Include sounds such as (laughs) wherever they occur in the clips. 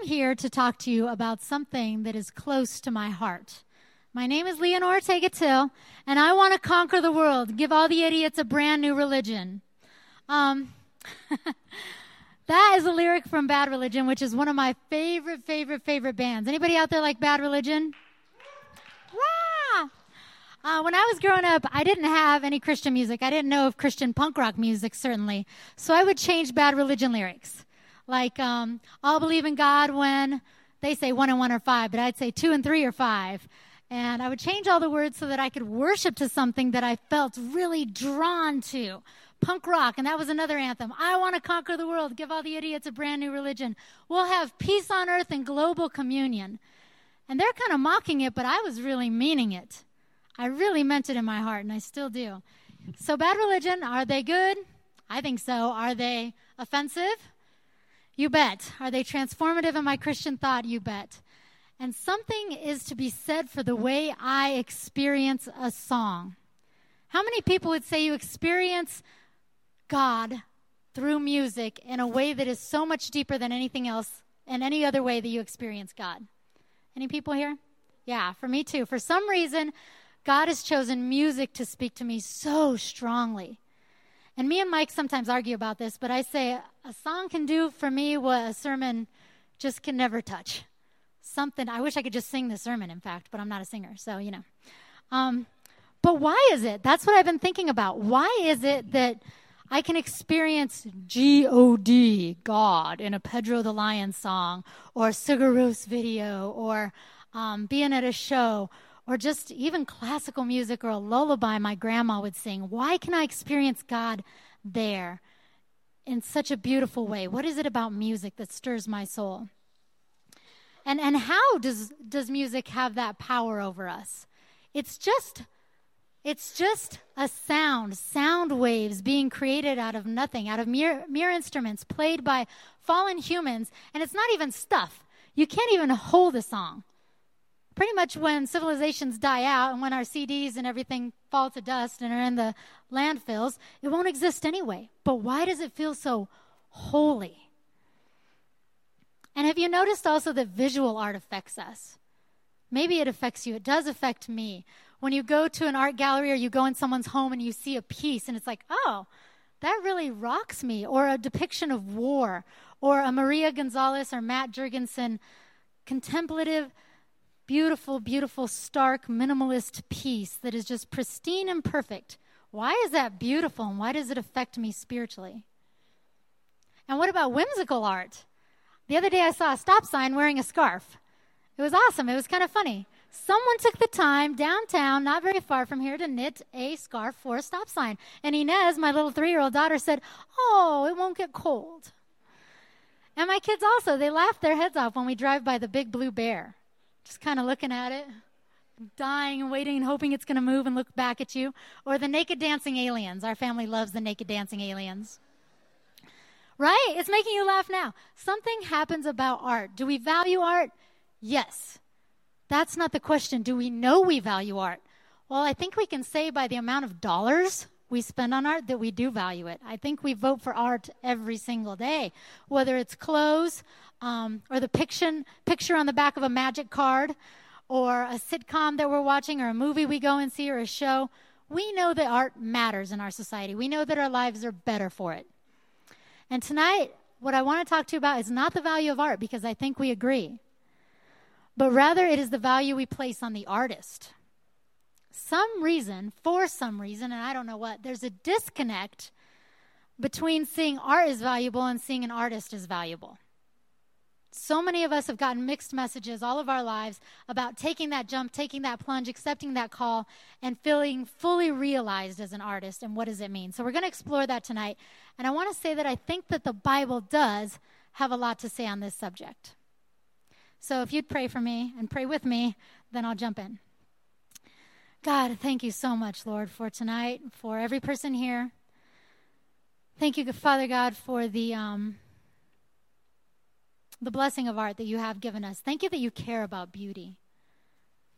I'm here to talk to you about something that is close to my heart. My name is Leonora Ortega Till, and I want to conquer the world, give all the idiots a brand new religion. Um, (laughs) that is a lyric from Bad Religion, which is one of my favorite, favorite, favorite bands. Anybody out there like Bad Religion? Uh, when I was growing up, I didn't have any Christian music. I didn't know of Christian punk rock music, certainly. So I would change Bad Religion lyrics. Like, um, I'll believe in God when they say one and one are five, but I'd say two and three are five. And I would change all the words so that I could worship to something that I felt really drawn to. Punk rock, and that was another anthem. I want to conquer the world, give all the idiots a brand new religion. We'll have peace on earth and global communion. And they're kind of mocking it, but I was really meaning it. I really meant it in my heart, and I still do. So, bad religion, are they good? I think so. Are they offensive? You bet. Are they transformative in my Christian thought? You bet. And something is to be said for the way I experience a song. How many people would say you experience God through music in a way that is so much deeper than anything else and any other way that you experience God? Any people here? Yeah, for me too. For some reason, God has chosen music to speak to me so strongly. And me and Mike sometimes argue about this, but I say a song can do for me what a sermon just can never touch. Something, I wish I could just sing the sermon, in fact, but I'm not a singer, so you know. Um, but why is it? That's what I've been thinking about. Why is it that I can experience G O D, God, in a Pedro the Lion song, or a Sigur video, or um, being at a show, or just even classical music or a lullaby my grandma would sing. Why can I experience God there in such a beautiful way? What is it about music that stirs my soul? And, and how does, does music have that power over us? It's just it's just a sound, sound waves being created out of nothing, out of mere, mere instruments played by fallen humans, and it's not even stuff. You can't even hold a song pretty much when civilizations die out and when our CDs and everything fall to dust and are in the landfills, it won't exist anyway. But why does it feel so holy? And have you noticed also that visual art affects us? Maybe it affects you. It does affect me. When you go to an art gallery or you go in someone's home and you see a piece and it's like, oh, that really rocks me. Or a depiction of war. Or a Maria Gonzalez or Matt Jurgensen contemplative beautiful, beautiful, stark, minimalist piece that is just pristine and perfect. Why is that beautiful and why does it affect me spiritually? And what about whimsical art? The other day I saw a stop sign wearing a scarf. It was awesome. It was kind of funny. Someone took the time downtown, not very far from here, to knit a scarf for a stop sign. And Inez, my little three year old daughter, said, Oh, it won't get cold. And my kids also, they laugh their heads off when we drive by the big blue bear just kind of looking at it, dying and waiting and hoping it's going to move and look back at you. Or the naked dancing aliens. Our family loves the naked dancing aliens. Right? It's making you laugh now. Something happens about art. Do we value art? Yes. That's not the question. Do we know we value art? Well, I think we can say by the amount of dollars we spend on art that we do value it. I think we vote for art every single day, whether it's clothes um, or the picture, picture on the back of a magic card or a sitcom that we're watching or a movie we go and see or a show. We know that art matters in our society. We know that our lives are better for it. And tonight, what I want to talk to you about is not the value of art because I think we agree, but rather it is the value we place on the artist some reason, for some reason, and I don't know what, there's a disconnect between seeing art is valuable and seeing an artist is valuable. So many of us have gotten mixed messages all of our lives about taking that jump, taking that plunge, accepting that call, and feeling fully realized as an artist. And what does it mean? So, we're going to explore that tonight. And I want to say that I think that the Bible does have a lot to say on this subject. So, if you'd pray for me and pray with me, then I'll jump in. God, thank you so much, Lord, for tonight, for every person here. Thank you, Father God, for the um, the blessing of art that you have given us. Thank you that you care about beauty.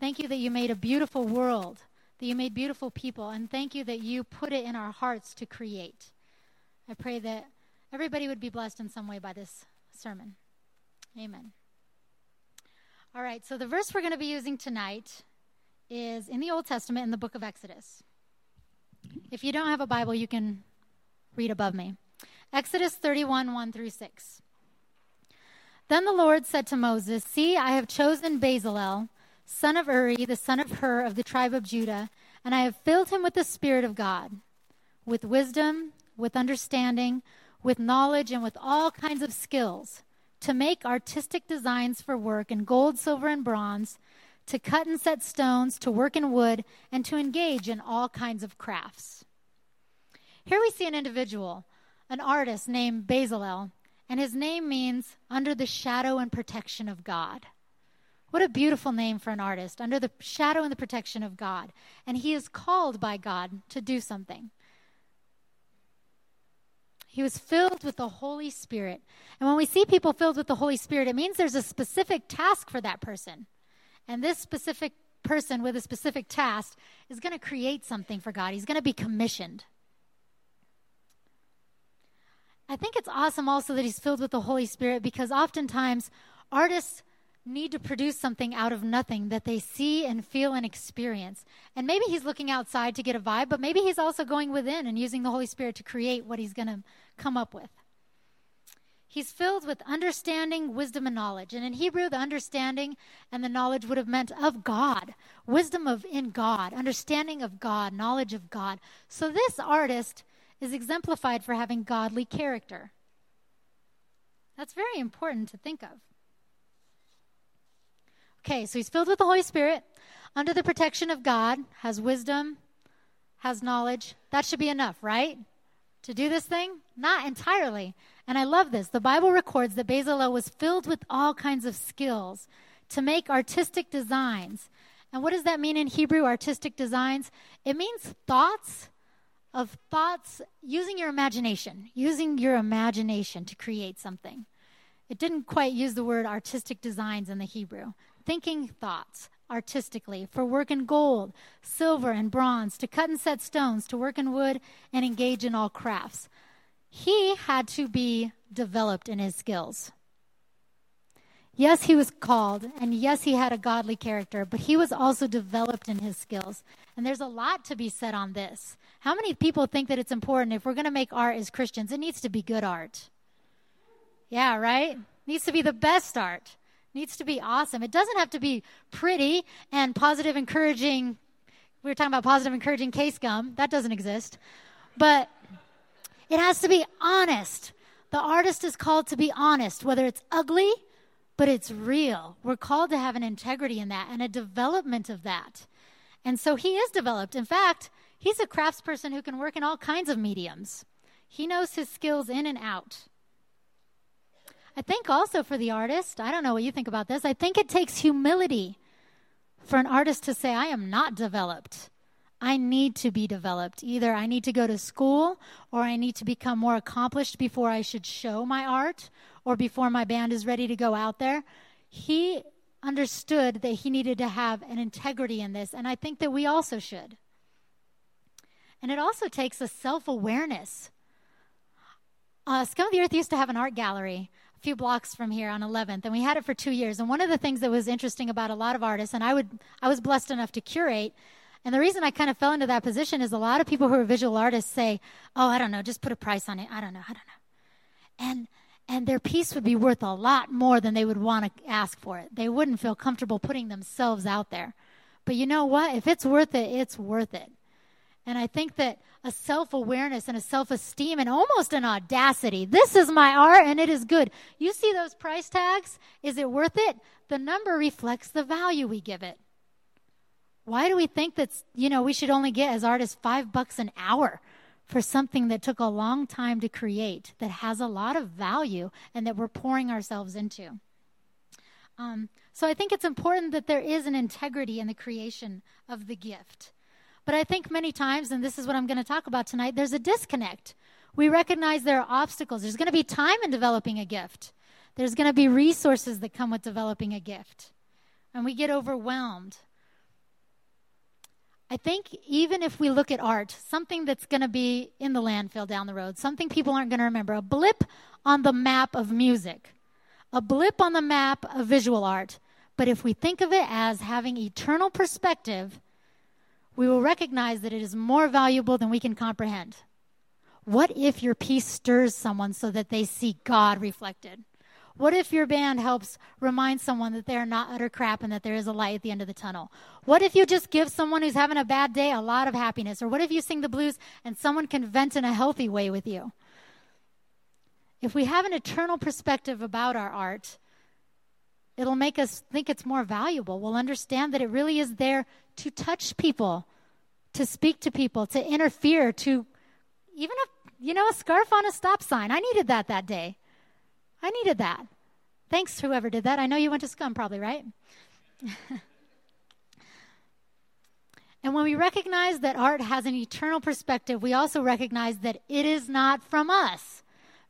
Thank you that you made a beautiful world, that you made beautiful people, and thank you that you put it in our hearts to create. I pray that everybody would be blessed in some way by this sermon. Amen. All right, so the verse we're going to be using tonight is in the Old Testament in the book of Exodus. If you don't have a Bible, you can read above me. Exodus 31, 1 through 6. Then the Lord said to Moses, See, I have chosen Bezalel, son of Uri, the son of Hur of the tribe of Judah, and I have filled him with the Spirit of God, with wisdom, with understanding, with knowledge, and with all kinds of skills, to make artistic designs for work in gold, silver, and bronze, to cut and set stones, to work in wood, and to engage in all kinds of crafts. Here we see an individual, an artist named Bezalel, and his name means under the shadow and protection of God. What a beautiful name for an artist, under the shadow and the protection of God. And he is called by God to do something. He was filled with the Holy Spirit. And when we see people filled with the Holy Spirit, it means there's a specific task for that person. And this specific person with a specific task is going to create something for God. He's going to be commissioned. I think it's awesome also that he's filled with the Holy Spirit because oftentimes artists need to produce something out of nothing that they see and feel and experience. And maybe he's looking outside to get a vibe, but maybe he's also going within and using the Holy Spirit to create what he's going to come up with. He's filled with understanding, wisdom, and knowledge. And in Hebrew, the understanding and the knowledge would have meant of God, wisdom of in God, understanding of God, knowledge of God. So this artist is exemplified for having godly character. That's very important to think of. Okay, so he's filled with the Holy Spirit, under the protection of God, has wisdom, has knowledge. That should be enough, right? To do this thing? Not entirely. And I love this. The Bible records that Bezalel was filled with all kinds of skills to make artistic designs. And what does that mean in Hebrew, artistic designs? It means thoughts of thoughts using your imagination, using your imagination to create something. It didn't quite use the word artistic designs in the Hebrew thinking thoughts artistically for work in gold, silver, and bronze, to cut and set stones, to work in wood, and engage in all crafts. He had to be developed in his skills. Yes, he was called, and yes, he had a godly character, but he was also developed in his skills. And there's a lot to be said on this. How many people think that it's important if we're going to make art as Christians, it needs to be good art? Yeah, right? Needs to be the best art needs to be awesome. It doesn't have to be pretty and positive, encouraging. We were talking about positive, encouraging K-LOVE. That doesn't exist. But it has to be honest. The artist is called to be honest, whether it's ugly, but it's real. We're called to have an integrity in that and a development of that. And so he is developed. In fact, he's a craftsperson who can work in all kinds of mediums. He knows his skills in and out. I think also for the artist, I don't know what you think about this, I think it takes humility for an artist to say, I am not developed. I need to be developed. Either I need to go to school or I need to become more accomplished before I should show my art or before my band is ready to go out there. He understood that he needed to have an integrity in this, and I think that we also should. And it also takes a self awareness. Uh, Scum of the Earth used to have an art gallery a few blocks from here on 11th and we had it for two years and one of the things that was interesting about a lot of artists and i would i was blessed enough to curate and the reason i kind of fell into that position is a lot of people who are visual artists say oh i don't know just put a price on it i don't know i don't know and and their piece would be worth a lot more than they would want to ask for it they wouldn't feel comfortable putting themselves out there but you know what if it's worth it it's worth it and I think that a self awareness and a self esteem and almost an audacity. This is my art and it is good. You see those price tags? Is it worth it? The number reflects the value we give it. Why do we think that, you know, we should only get as artists five bucks an hour for something that took a long time to create, that has a lot of value, and that we're pouring ourselves into? Um, so I think it's important that there is an integrity in the creation of the gift. But I think many times, and this is what I'm going to talk about tonight, there's a disconnect. We recognize there are obstacles. There's going to be time in developing a gift, there's going to be resources that come with developing a gift. And we get overwhelmed. I think even if we look at art, something that's going to be in the landfill down the road, something people aren't going to remember, a blip on the map of music, a blip on the map of visual art, But if we think of it as having eternal perspective, we will recognize that it is more valuable than we can comprehend. What if your piece stirs someone so that they see God reflected? What if your band helps remind someone that they're not utter crap and that there is a light at the end of the tunnel? What if you just give someone who's having a bad day a lot of happiness? Or what if you sing the blues and someone can vent in a healthy way with you? If we have an eternal perspective about our art, it'll make us think it's more valuable. We'll understand that it really is there to touch people, to speak to people, to interfere, to even a you know a scarf on a stop sign. I needed that that day. I needed that. Thanks, whoever did that. I know you went to Scum, probably, right? (laughs) and when we recognize that art has an eternal perspective, we also recognize that it is not from us.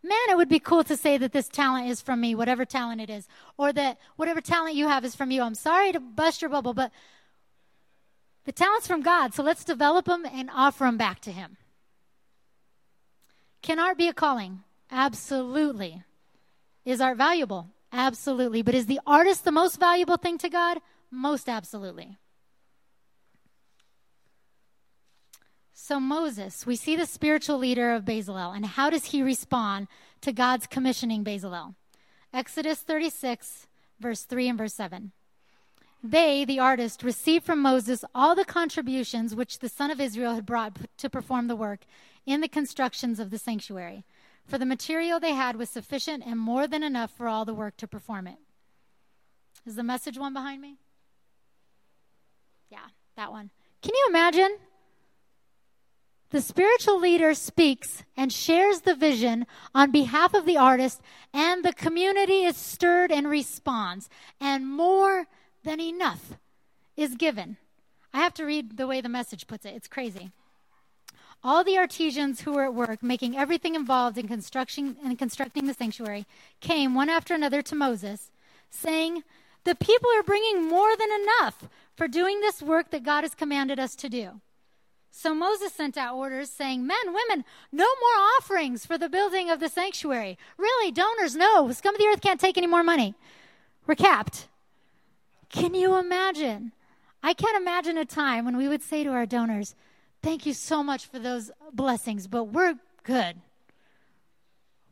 Man, it would be cool to say that this talent is from me, whatever talent it is, or that whatever talent you have is from you. I'm sorry to bust your bubble, but the talent's from God, so let's develop them and offer them back to Him. Can art be a calling? Absolutely. Is art valuable? Absolutely. But is the artist the most valuable thing to God? Most absolutely. So, Moses, we see the spiritual leader of Bezalel, and how does he respond to God's commissioning Bezalel? Exodus 36, verse 3 and verse 7. They, the artist, received from Moses all the contributions which the son of Israel had brought to perform the work in the constructions of the sanctuary for the material they had was sufficient and more than enough for all the work to perform it. Is the message one behind me? Yeah, that one. Can you imagine? The spiritual leader speaks and shares the vision on behalf of the artist, and the community is stirred and responds, and more than enough is given. I have to read the way the message puts it. It's crazy. All the artisans who were at work, making everything involved in construction constructing the sanctuary, came one after another to Moses, saying, "The people are bringing more than enough for doing this work that God has commanded us to do." So Moses sent out orders saying, Men, women, no more offerings for the building of the sanctuary. Really, donors, no. Scum of the earth can't take any more money. We're capped. Can you imagine? I can't imagine a time when we would say to our donors, Thank you so much for those blessings, but we're good.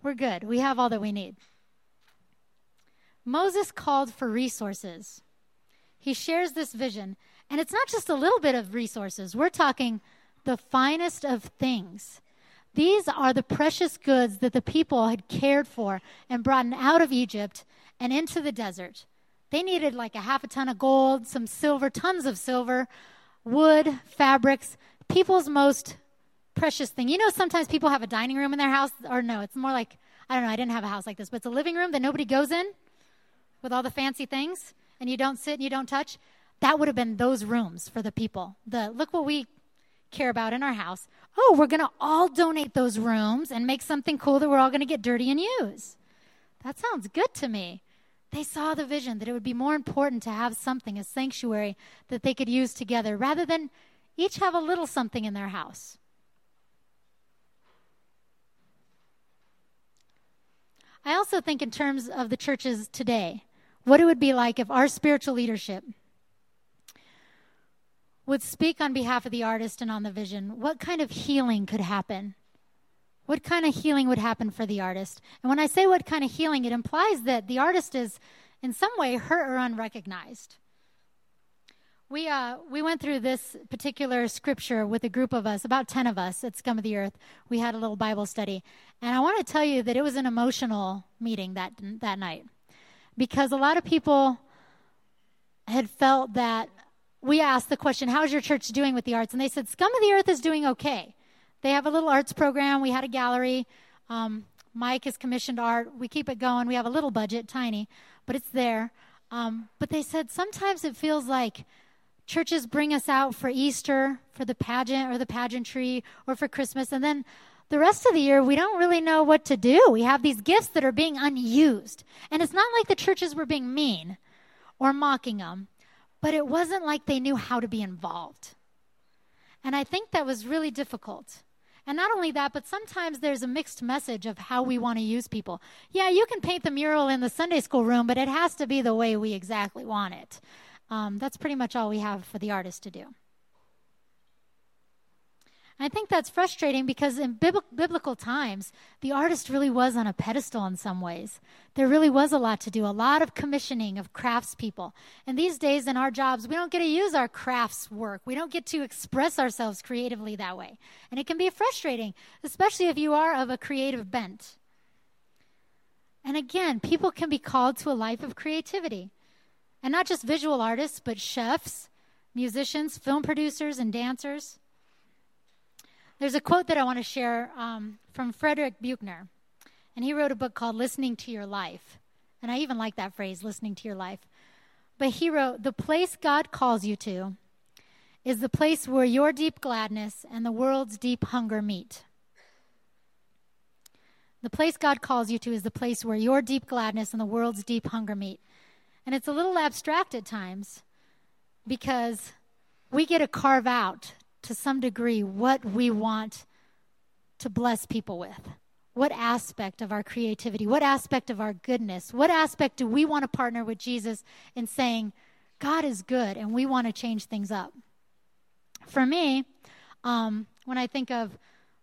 We're good. We have all that we need. Moses called for resources. He shares this vision, and it's not just a little bit of resources. We're talking the finest of things. These are the precious goods that the people had cared for and brought out of Egypt and into the desert. They needed like a half a ton of gold, some silver, tons of silver, wood, fabrics, people's most precious thing. You know, sometimes people have a dining room in their house, or no, it's more like, I don't know, I didn't have a house like this, but it's a living room that nobody goes in with all the fancy things, and you don't sit and you don't touch. That would have been those rooms for the people. The look what we care about in our house. Oh, we're going to all donate those rooms and make something cool that we're all going to get dirty and use. That sounds good to me. They saw the vision that it would be more important to have something, a sanctuary that they could use together rather than each have a little something in their house. I also think, in terms of the churches today, what it would be like if our spiritual leadership would speak on behalf of the artist and on the vision. What kind of healing could happen? What kind of healing would happen for the artist? And when I say what kind of healing, it implies that the artist is in some way hurt or unrecognized. We, uh, we went through this particular scripture with a group of us, about 10 of us at Scum of the Earth. We had a little Bible study. And I want to tell you that it was an emotional meeting that, that night because a lot of people had felt that we asked the question, How's your church doing with the arts? And they said, Scum of the Earth is doing okay. They have a little arts program. We had a gallery. Um, Mike has commissioned art. We keep it going. We have a little budget, tiny, but it's there. Um, but they said sometimes it feels like churches bring us out for Easter, for the pageant or the pageantry, or for Christmas, and then the rest of the year, we don't really know what to do. We have these gifts that are being unused. And it's not like the churches were being mean or mocking them, but it wasn't like they knew how to be involved. And I think that was really difficult. And not only that, but sometimes there's a mixed message of how we want to use people. Yeah, you can paint the mural in the Sunday school room, but it has to be the way we exactly want it. Um, that's pretty much all we have for the artist to do. I think that's frustrating because in bib- biblical times, the artist really was on a pedestal in some ways. There really was a lot to do, a lot of commissioning of craftspeople. And these days in our jobs, we don't get to use our crafts work. We don't get to express ourselves creatively that way. And it can be frustrating, especially if you are of a creative bent. And again, people can be called to a life of creativity. And not just visual artists, but chefs, musicians, film producers, and dancers. There's a quote that I want to share um, from Frederick Buechner. and he wrote a book called Listening to Your Life. And I even like that phrase, listening to your life. But he wrote, The place God calls you to is the place where your deep gladness and the world's deep hunger meet. The place God calls you to is the place where your deep gladness and the world's deep hunger meet. And it's a little abstract at times because we get to carve out to some degree what we want to bless people with. What aspect of our creativity, what aspect of our goodness, what aspect do we want to partner with Jesus in saying, God is good and we want to change things up? For me, um, when I think of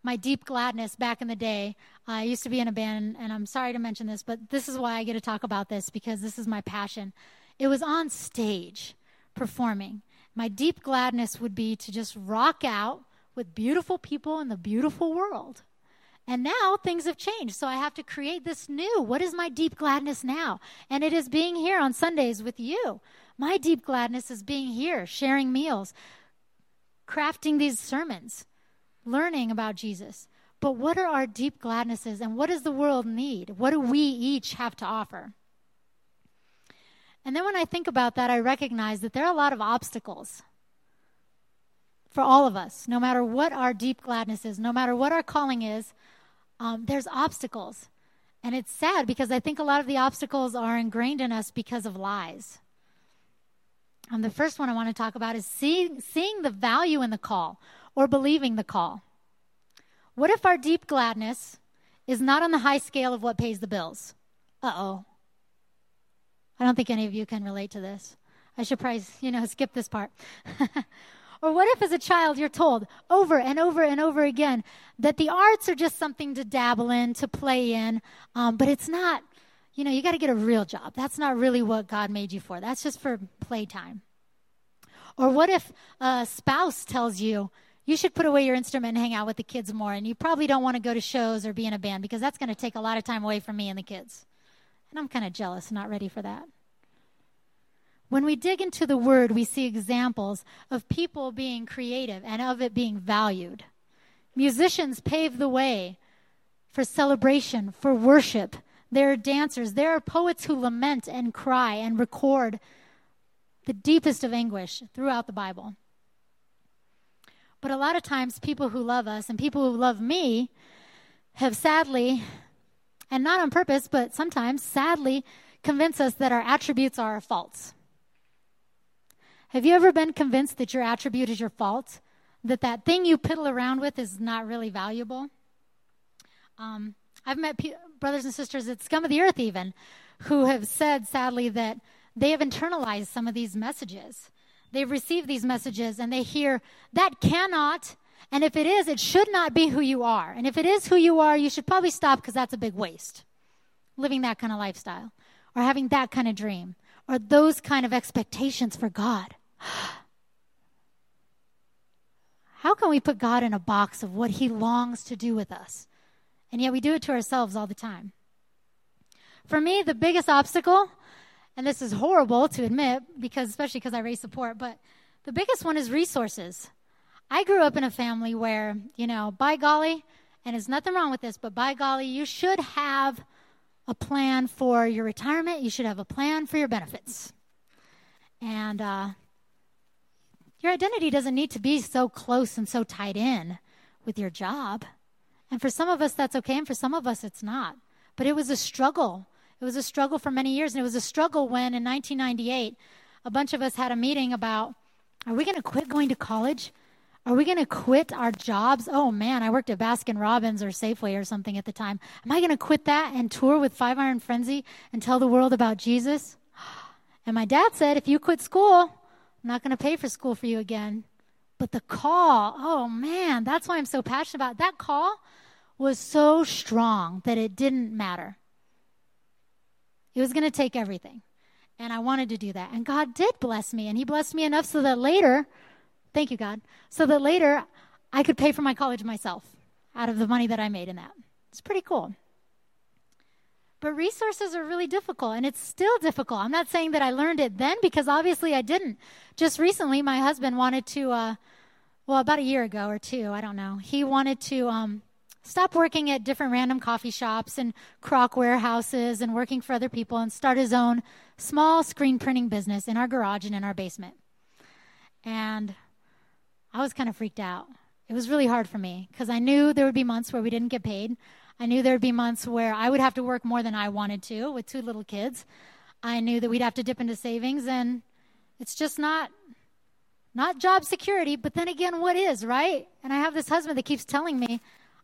my deep gladness back in the day, I used to be in a band, and I'm sorry to mention this, but this is why I get to talk about this because this is my passion. It was on stage performing my deep gladness would be to just rock out with beautiful people in the beautiful world. And now things have changed. So I have to create this new. What is my deep gladness now? And it is being here on Sundays with you. My deep gladness is being here, sharing meals, crafting these sermons, learning about Jesus. But what are our deep gladnesses and what does the world need? What do we each have to offer? And then when I think about that, I recognize that there are a lot of obstacles for all of us, no matter what our deep gladness is, no matter what our calling is, um, there's obstacles. And it's sad because I think a lot of the obstacles are ingrained in us because of lies. And the first one I want to talk about is seeing, seeing the value in the call or believing the call. What if our deep gladness is not on the high scale of what pays the bills? Uh oh. I don't think any of you can relate to this. I should probably, you know, skip this part. (laughs) or what if, as a child, you're told over and over and over again that the arts are just something to dabble in, to play in, um, but it's not, you know, you got to get a real job. That's not really what God made you for. That's just for playtime. Or what if a spouse tells you, you should put away your instrument and hang out with the kids more, and you probably don't want to go to shows or be in a band because that's going to take a lot of time away from me and the kids. And I'm kind of jealous, not ready for that. When we dig into the word, we see examples of people being creative and of it being valued. Musicians pave the way for celebration, for worship. There are dancers. There are poets who lament and cry and record the deepest of anguish throughout the Bible. But a lot of times, people who love us and people who love me have sadly and not on purpose, but sometimes sadly convince us that our attributes are our faults. Have you ever been convinced that your attribute is your fault? That that thing you piddle around with is not really valuable? Um, I've met pe- brothers and sisters at Scum of the Earth, even, who have said, sadly, that they have internalized some of these messages. They've received these messages and they hear, that cannot and if it is, it should not be who you are. And if it is who you are, you should probably stop because that's a big waste. Living that kind of lifestyle or having that kind of dream or those kind of expectations for God. (gasps) How can we put God in a box of what he longs to do with us? And yet we do it to ourselves all the time. For me, the biggest obstacle, and this is horrible to admit because especially because I raise support, but the biggest one is resources. I grew up in a family where, you know, by golly, and there's nothing wrong with this, but by golly, you should have a plan for your retirement. You should have a plan for your benefits. And uh, your identity doesn't need to be so close and so tied in with your job. And for some of us, that's okay, and for some of us, it's not. But it was a struggle. It was a struggle for many years, and it was a struggle when in 1998, a bunch of us had a meeting about are we going to quit going to college? Are we going to quit our jobs? Oh man, I worked at Baskin Robbins or Safeway or something at the time. Am I going to quit that and tour with Five Iron Frenzy and tell the world about Jesus? (gasps) And my dad said, if you quit school, I'm not going to pay for school for you again. But the call, oh man, that's why I'm so passionate about it. that call was so strong that it didn't matter. It was going to take everything. And I wanted to do that. And God did bless me. And He blessed me enough so that later, thank you, God, so that later I could pay for my college myself out of the money that I made in that. It's pretty cool. But resources are really difficult, and it's still difficult. I'm not saying that I learned it then because obviously I didn't. Just recently, my husband wanted to, uh, well, about a year ago or two, I don't know, he wanted to um, stop working at different random coffee shops and crock warehouses and working for other people and start his own small screen printing business in our garage and in our basement. And I was kind of freaked out. It was really hard for me because I knew there would be months where we didn't get paid. I knew there would be months where I would have to work more than I wanted to with two little kids. I knew that we'd have to dip into savings and it's just not not job security, but then again what is, right? And I have this husband that keeps telling me,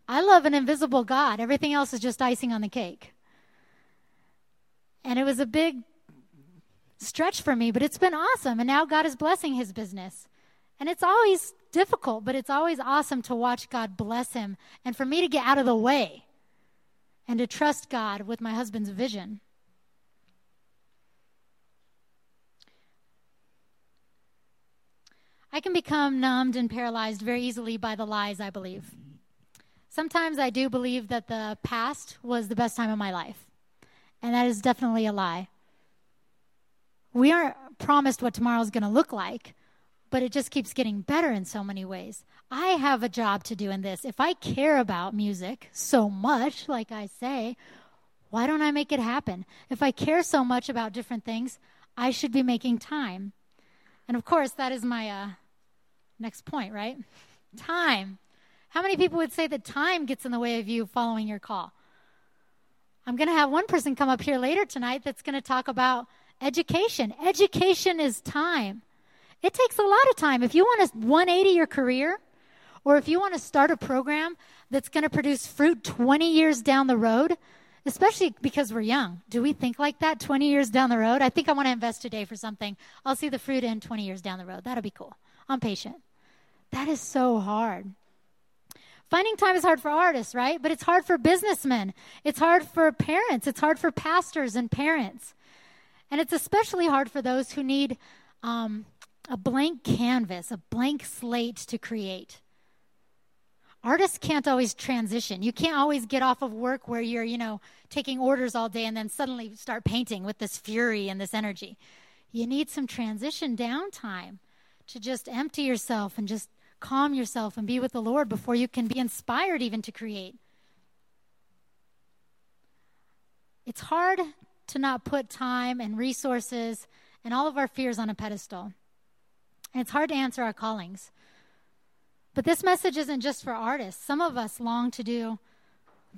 I love an invisible God. Everything else is just icing on the cake. And it was a big stretch for me, but it's been awesome. And now God is blessing his business. And it's always difficult, but it's always awesome to watch God bless him and for me to get out of the way and to trust God with my husband's vision. I can become numbed and paralyzed very easily by the lies I believe. Sometimes I do believe that the past was the best time of my life, and that is definitely a lie. We aren't promised what tomorrow is going to look like, but it just keeps getting better in so many ways. I have a job to do in this. If I care about music so much, like I say, why don't I make it happen? If I care so much about different things, I should be making time. And of course, that is my uh, next point, right? Time. How many people would say that time gets in the way of you following your call? I'm going to have one person come up here later tonight that's going to talk about education. Education is time. It takes a lot of time. If you want to 180 your career, or if you want to start a program that's going to produce fruit 20 years down the road, especially because we're young. Do we think like that 20 years down the road? I think I want to invest today for something. I'll see the fruit in 20 years down the road. That'll be cool. I'm patient. That is so hard. Finding time is hard for artists, right? But it's hard for businessmen. It's hard for parents. It's hard for pastors and parents. And it's especially hard for those who need um, a blank canvas, a blank slate to create artists can't always transition. You can't always get off of work where you're, you know, taking orders all day and then suddenly start painting with this fury and this energy. You need some transition downtime to just empty yourself and just calm yourself and be with the Lord before you can be inspired even to create. It's hard to not put time and resources and all of our fears on a pedestal. And it's hard to answer our callings. But this message isn't just for artists. Some of us long to do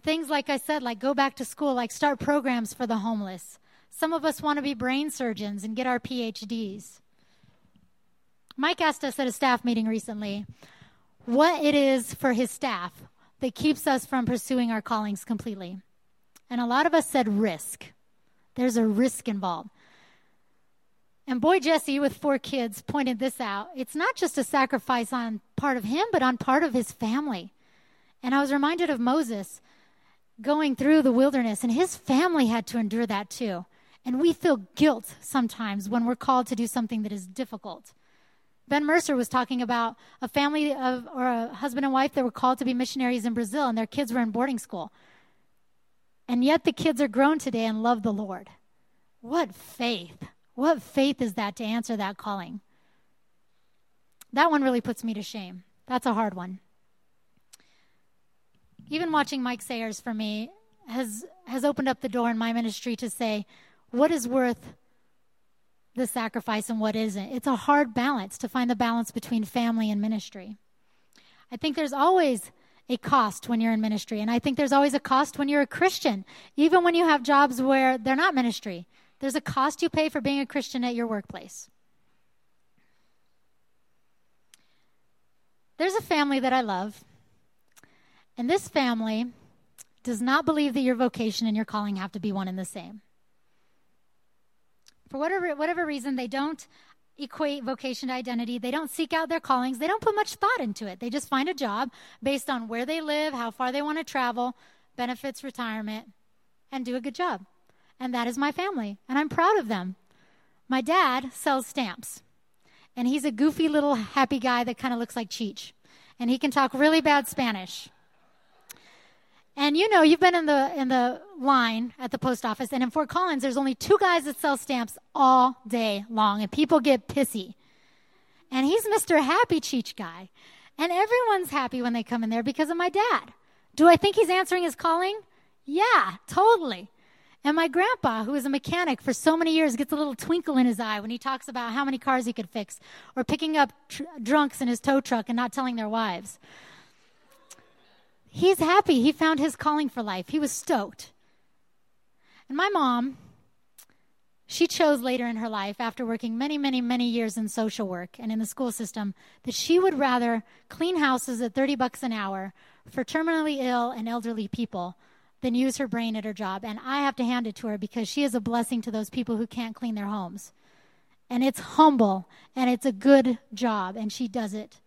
things like I said, like go back to school, like start programs for the homeless. Some of us want to be brain surgeons and get our PhDs. Mike asked us at a staff meeting recently what it is for his staff that keeps us from pursuing our callings completely. And a lot of us said risk. There's a risk involved. And boy, Jesse, with four kids, pointed this out. It's not just a sacrifice on part of him, but on part of his family. And I was reminded of Moses going through the wilderness, and his family had to endure that too. And we feel guilt sometimes when we're called to do something that is difficult. Ben Mercer was talking about a family of, or a husband and wife that were called to be missionaries in Brazil, and their kids were in boarding school. And yet the kids are grown today and love the Lord. What faith! What faith is that to answer that calling? That one really puts me to shame. That's a hard one. Even watching Mike Sares for me has has opened up the door in my ministry to say what is worth the sacrifice and what isn't. It's a hard balance to find the balance between family and ministry. I think there's always a cost when you're in ministry, and I think there's always a cost when you're a Christian, even when you have jobs where they're not ministry. There's a cost you pay for being a Christian at your workplace. There's a family that I love, and this family does not believe that your vocation and your calling have to be one and the same. For whatever, whatever reason, they don't equate vocation to identity. They don't seek out their callings. They don't put much thought into it. They just find a job based on where they live, how far they want to travel, benefits, retirement, and do a good job. And that is my family, and I'm proud of them. My dad sells stamps, and he's a goofy little happy guy that kind of looks like Cheech, and he can talk really bad Spanish. And you know, you've been in the in the line at the post office, and in Fort Collins, there's only two guys that sell stamps all day long, and people get pissy. And he's Mr. Happy Cheech guy, and everyone's happy when they come in there because of my dad. Do I think he's answering his calling? Yeah, totally. And my grandpa, who was a mechanic for so many years, gets a little twinkle in his eye when he talks about how many cars he could fix, or picking up tr- drunks in his tow truck and not telling their wives. He's happy. He found his calling for life. He was stoked. And my mom, she chose later in her life, after working many, many, many years in social work and in the school system, that she would rather clean houses at 30 bucks an hour for terminally ill and elderly people than use her brain at her job. And I have to hand it to her because she is a blessing to those people who can't clean their homes. And it's humble and it's a good job, and she does it.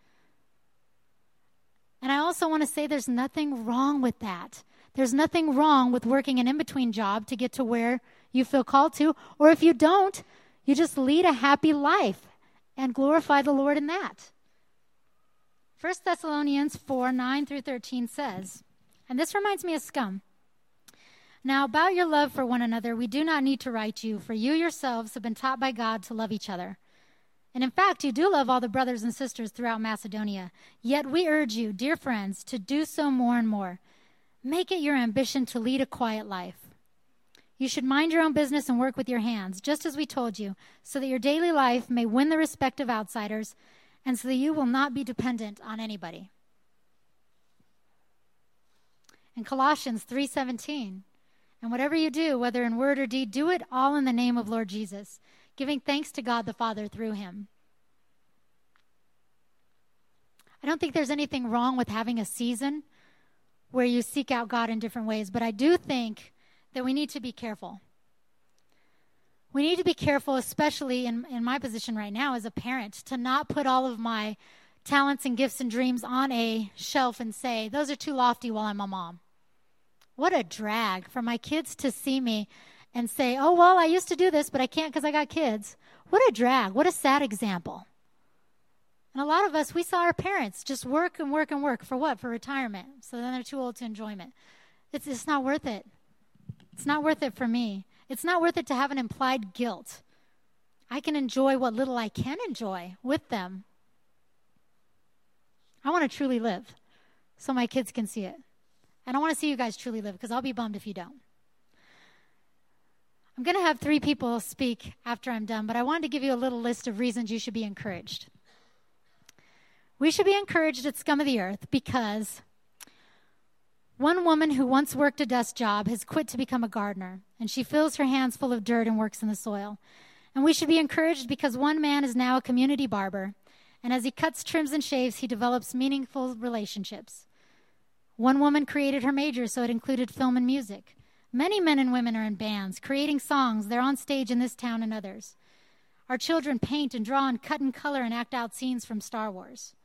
And I also want to say there's nothing wrong with that. There's nothing wrong with working an in between job to get to where you feel called to. Or if you don't, you just lead a happy life and glorify the Lord in that. 1 Thessalonians 4 9 through 13 says, and this reminds me of scum. Now, about your love for one another, we do not need to write you, for you yourselves have been taught by God to love each other. And in fact, you do love all the brothers and sisters throughout Macedonia. Yet we urge you, dear friends, to do so more and more. Make it your ambition to lead a quiet life. You should mind your own business and work with your hands, just as we told you, so that your daily life may win the respect of outsiders and so that you will not be dependent on anybody. In Colossians 3:17, and whatever you do, whether in word or deed, do it all in the name of Lord Jesus giving thanks to God the Father through him. I don't think there's anything wrong with having a season where you seek out God in different ways, but I do think that we need to be careful. We need to be careful, especially in, in my position right now as a parent, to not put all of my talents and gifts and dreams on a shelf and say, those are too lofty while I'm a mom. What a drag for my kids to see me and say, oh, well, I used to do this, but I can't because I got kids. What a drag. What a sad example. And a lot of us, we saw our parents just work and work and work for what? For retirement. So then they're too old to enjoyment. It's, it's not worth it. It's not worth it for me. It's not worth it to have an implied guilt. I can enjoy what little I can enjoy with them. I want to truly live so my kids can see it. And I want to see you guys truly live because I'll be bummed if you don't. I'm going to have three people speak after I'm done, but I wanted to give you a little list of reasons you should be encouraged. We should be encouraged at Scum of the Earth because one woman who once worked a dust job has quit to become a gardener, and she fills her hands full of dirt and works in the soil. And we should be encouraged because one man is now a community barber, and as he cuts, trims, and shaves, he develops meaningful relationships. One woman created her major so it included film and music. Many men and women are in bands, creating songs. They're on stage in this town and others. Our children paint and draw and cut and color and act out scenes from Star Wars.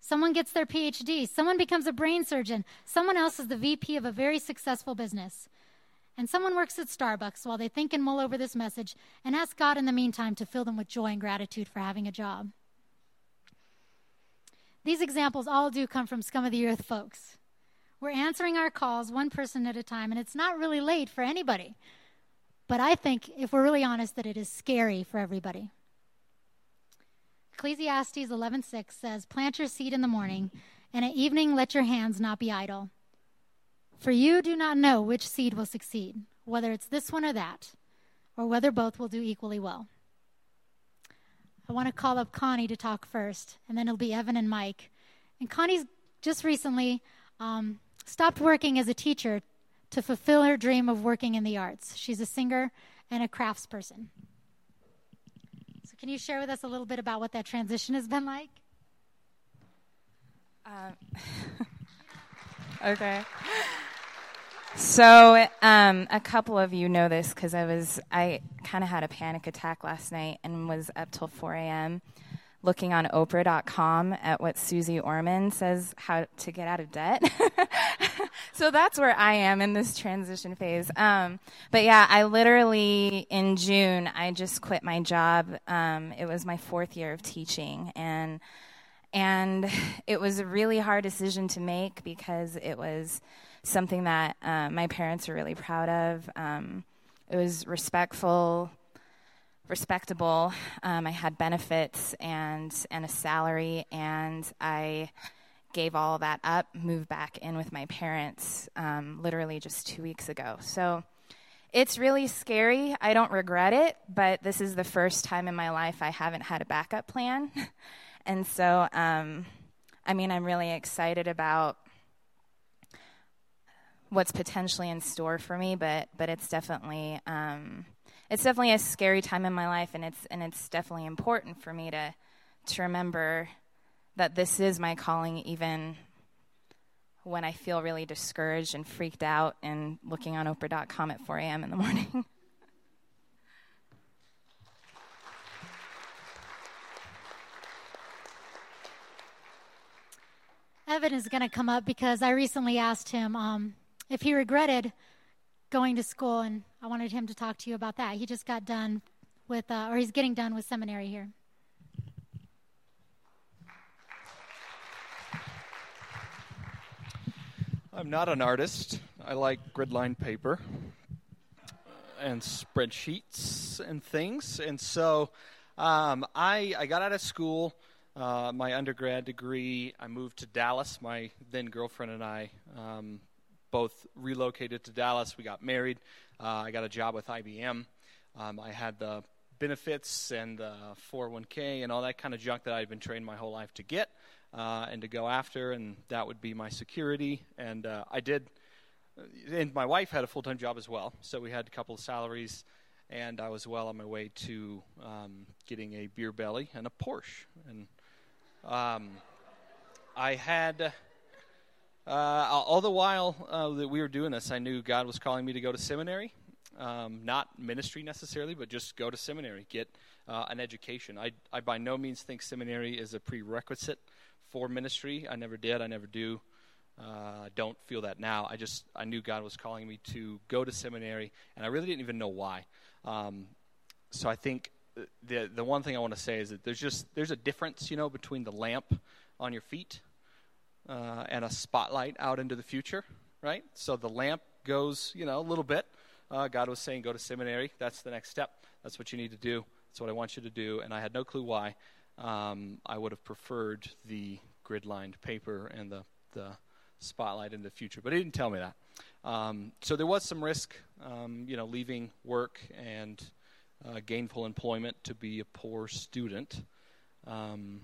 Someone gets their PhD. Someone becomes a brain surgeon. Someone else is the VP of a very successful business. And someone works at Starbucks while they think and mull over this message and ask God in the meantime to fill them with joy and gratitude for having a job. These examples all do come from scum of the earth folks. We're answering our calls one person at a time, and it's not really late for anybody. But I think, if we're really honest, that it is scary for everybody. Ecclesiastes 11:6 says, "Plant your seed in the morning, and at evening let your hands not be idle. For you do not know which seed will succeed, whether it's this one or that, or whether both will do equally well." I want to call up Connie to talk first, and then it'll be Evan and Mike. And Connie's just recently um, stopped working as a teacher to fulfill her dream of working in the arts. She's a singer and a craftsperson. So, can you share with us a little bit about what that transition has been like? Um, (laughs) okay. So, um, a couple of you know this because I was I kind of had a panic attack last night and was up till 4 a.m. looking on Oprah.com at what Suze Orman says how to get out of debt. (laughs) so that's where I am in this transition phase. Um, but yeah, I literally in June I just quit my job. Um, it was my fourth year of teaching and and (sighs) it was a really hard decision to make because it was something that uh, my parents were really proud of. Um, it was respectful, respectable. Um, I had benefits and and a salary, and I gave all that up, moved back in with my parents, um, literally just two weeks ago. So it's really scary. I don't regret it, but this is the first time in my life I haven't had a backup plan. (laughs) And so, um, I mean, I'm really excited about what's potentially in store for me, but but it's definitely um, it's definitely a scary time in my life, and it's and it's definitely important for me to to remember that this is my calling, even when I feel really discouraged and freaked out and looking on Oprah.com at 4 a.m. in the (laughs) morning. Evan is going to come up because I recently asked him um, if he regretted going to school, and I wanted him to talk to you about that. He just got done with, uh, or he's getting done with seminary here. I'm not an artist. I like gridline paper and spreadsheets and things. And so um, I, I got out of school uh, my undergrad degree. I moved to Dallas. My then girlfriend and I um, both relocated to Dallas. We got married. Uh, I got a job with IBM. Um, I had the benefits and the 401k and all that kind of junk that I'd been trained my whole life to get uh, and to go after, and that would be my security. And uh, I did. And my wife had a full time job as well, so we had a couple of salaries and I was well on my way to um, getting a beer belly and a Porsche. And um, I had, uh, all the while uh, that we were doing this, I knew God was calling me to go to seminary. Um, not ministry necessarily, but just go to seminary, get uh, an education. I, I by no means think seminary is a prerequisite for ministry. I never did. I never do. Uh, I don't feel that now. I just I knew God was calling me to go to seminary, and I really didn't even know why. Um, so I think the the one thing I want to say is that there's just there's a difference, you know, between the lamp on your feet uh, and a spotlight out into the future, right? So the lamp goes, you know, a little bit. Uh, God was saying, go to seminary. That's the next step. That's what you need to do. That's what I want you to do. And I had no clue why. Um, I would have preferred the grid lined paper and the the spotlight in the future, but he didn't tell me that. Um, so there was some risk, um, you know, leaving work and uh, gainful employment to be a poor student. Um,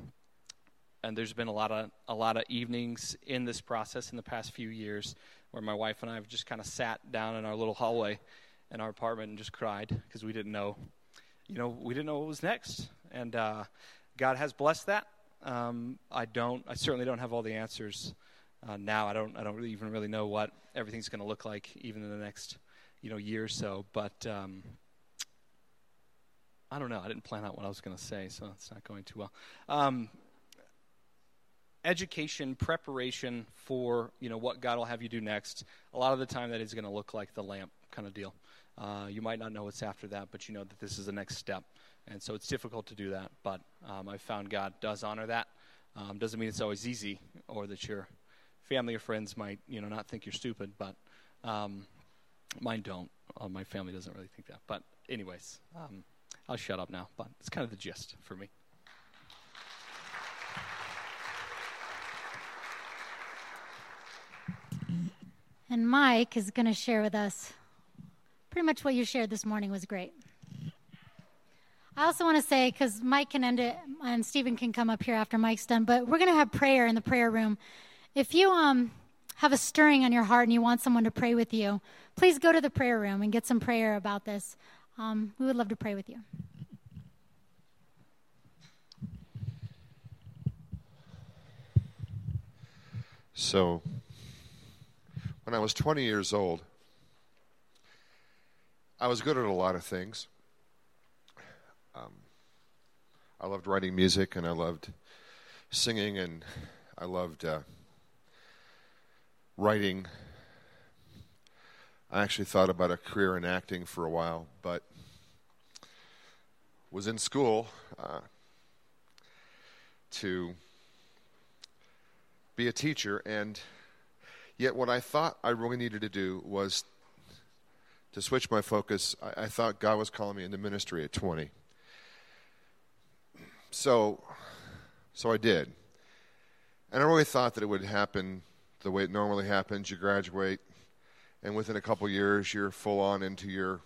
and there's been a lot of a lot of evenings in this process in the past few years where my wife and I have just kind of sat down in our little hallway in our apartment and just cried because we didn't know, you know, we didn't know what was next. And uh, God has blessed that. Um, I don't. I certainly don't have all the answers uh, now. I don't. I don't really even really know what everything's going to look like even in the next, you know, year or so. But um, I don't know. I didn't plan out what I was going to say, so it's not going too well. Um, education, preparation for you know what God will have you do next. A lot of the time, that is going to look like the lamp kind of deal. Uh, you might not know what's after that, but you know that this is the next step, and so it's difficult to do that. But um, I've found God does honor that. Um, doesn't mean it's always easy, or that your family or friends might you know not think you're stupid, but um, mine don't. Uh, my family doesn't really think that. But anyways. Um, I'll shut up now, but it's kind of the gist for me. And Mike is going to share with us pretty much what you shared this morning was great. I also want to say, because Mike can end it and Stephen can come up here after Mike's done, but we're going to have prayer in the prayer room. If you um, have a stirring on your heart and you want someone to pray with you, please go to the prayer room and get some prayer about this. Um, we would love to pray with you. So, when I was 20 years old, I was good at a lot of things. Um, I loved writing music and I loved singing and I loved uh, writing. I actually thought about a career in acting for a while, but was in school uh, to be a teacher, and yet what I thought I really needed to do was to switch my focus. I, I thought God was calling me into ministry at 20. So, so I did. And I really thought that it would happen the way it normally happens. You graduate, and within a couple years, you're full on into your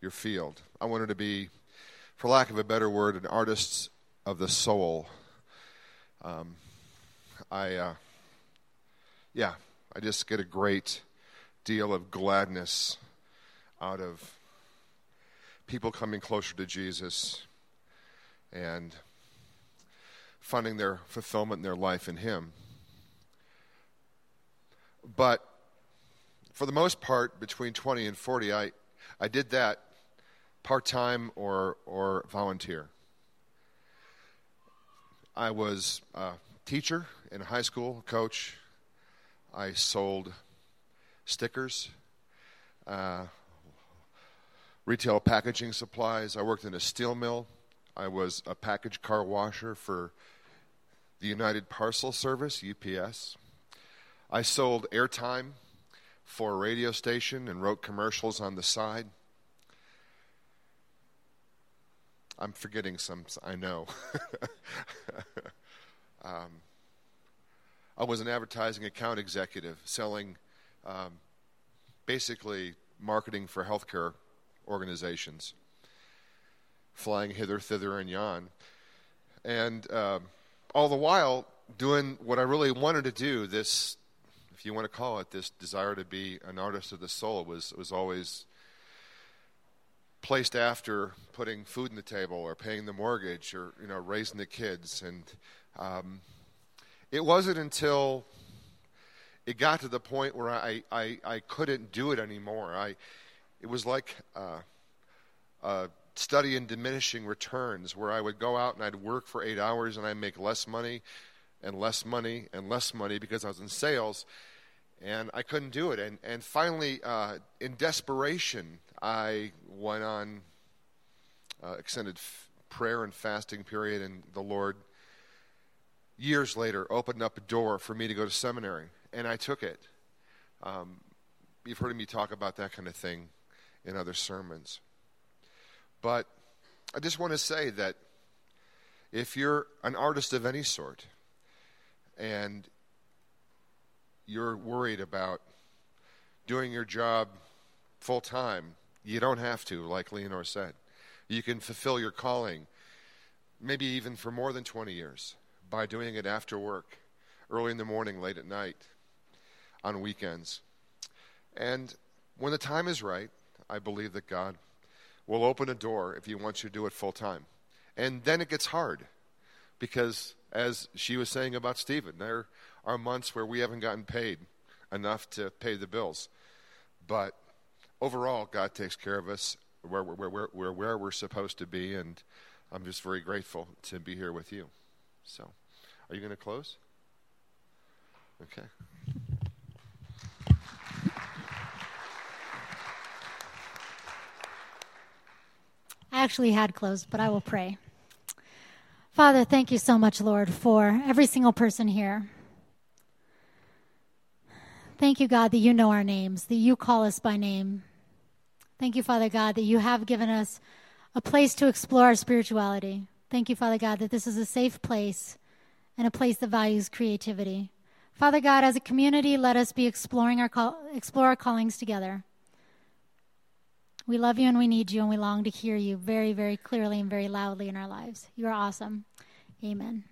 your field. I wanted to be, for lack of a better word, an artist of the soul. Um, I, uh, yeah, I just get a great deal of gladness out of people coming closer to Jesus and finding their fulfillment in their life in Him. But for the most part, between 20 and 40, I, I did that part time or, or volunteer. I was a teacher in high school, coach. I sold stickers, uh, retail packaging supplies. I worked in a steel mill. I was a package car washer for the United Parcel Service, UPS. I sold airtime for a radio station and wrote commercials on the side. I'm forgetting some, I know. (laughs) um, I was an advertising account executive selling um, basically marketing for healthcare organizations, flying hither, thither, and yon. And um, all the while doing what I really wanted to do, this, if you want to call it, this desire to be an artist of the soul was, was always placed after putting food on the table or paying the mortgage or, you know, raising the kids. And um, it wasn't until it got to the point where I, I, I couldn't do it anymore. I, it was like uh, a study in diminishing returns, where I would go out and I'd work for eight hours and I'd make less money and less money and less money because I was in sales, and I couldn't do it. And and finally, uh, in desperation, I went on uh, extended f- prayer and fasting period, and the Lord years later opened up a door for me to go to seminary, and I took it. Um, you've heard me talk about that kind of thing in other sermons. But I just want to say that if you're an artist of any sort and you're worried about doing your job full time, you don't have to, like Leonore said. You can fulfill your calling, maybe even for more than 20 years, by doing it after work, early in the morning, late at night, on weekends. And when the time is right, I believe that God will open a door if He wants you to do it full time. And then it gets hard because, as she was saying about Stephen, there are months where we haven't gotten paid enough to pay the bills. But overall, God takes care of us where, where, where, where, where we're supposed to be, and I'm just very grateful to be here with you. So, are you going to close? Okay. I actually had closed, but I will pray. Father, thank you so much, Lord, for every single person here. Thank you, God, that you know our names, that you call us by name. Thank you, Father God, that you have given us a place to explore our spirituality. Thank you, Father God, that this is a safe place and a place that values creativity. Father God, as a community, let us be exploring our call, explore our callings together. We love you and we need you, and we long to hear you very, very clearly and very loudly in our lives. You are awesome. Amen.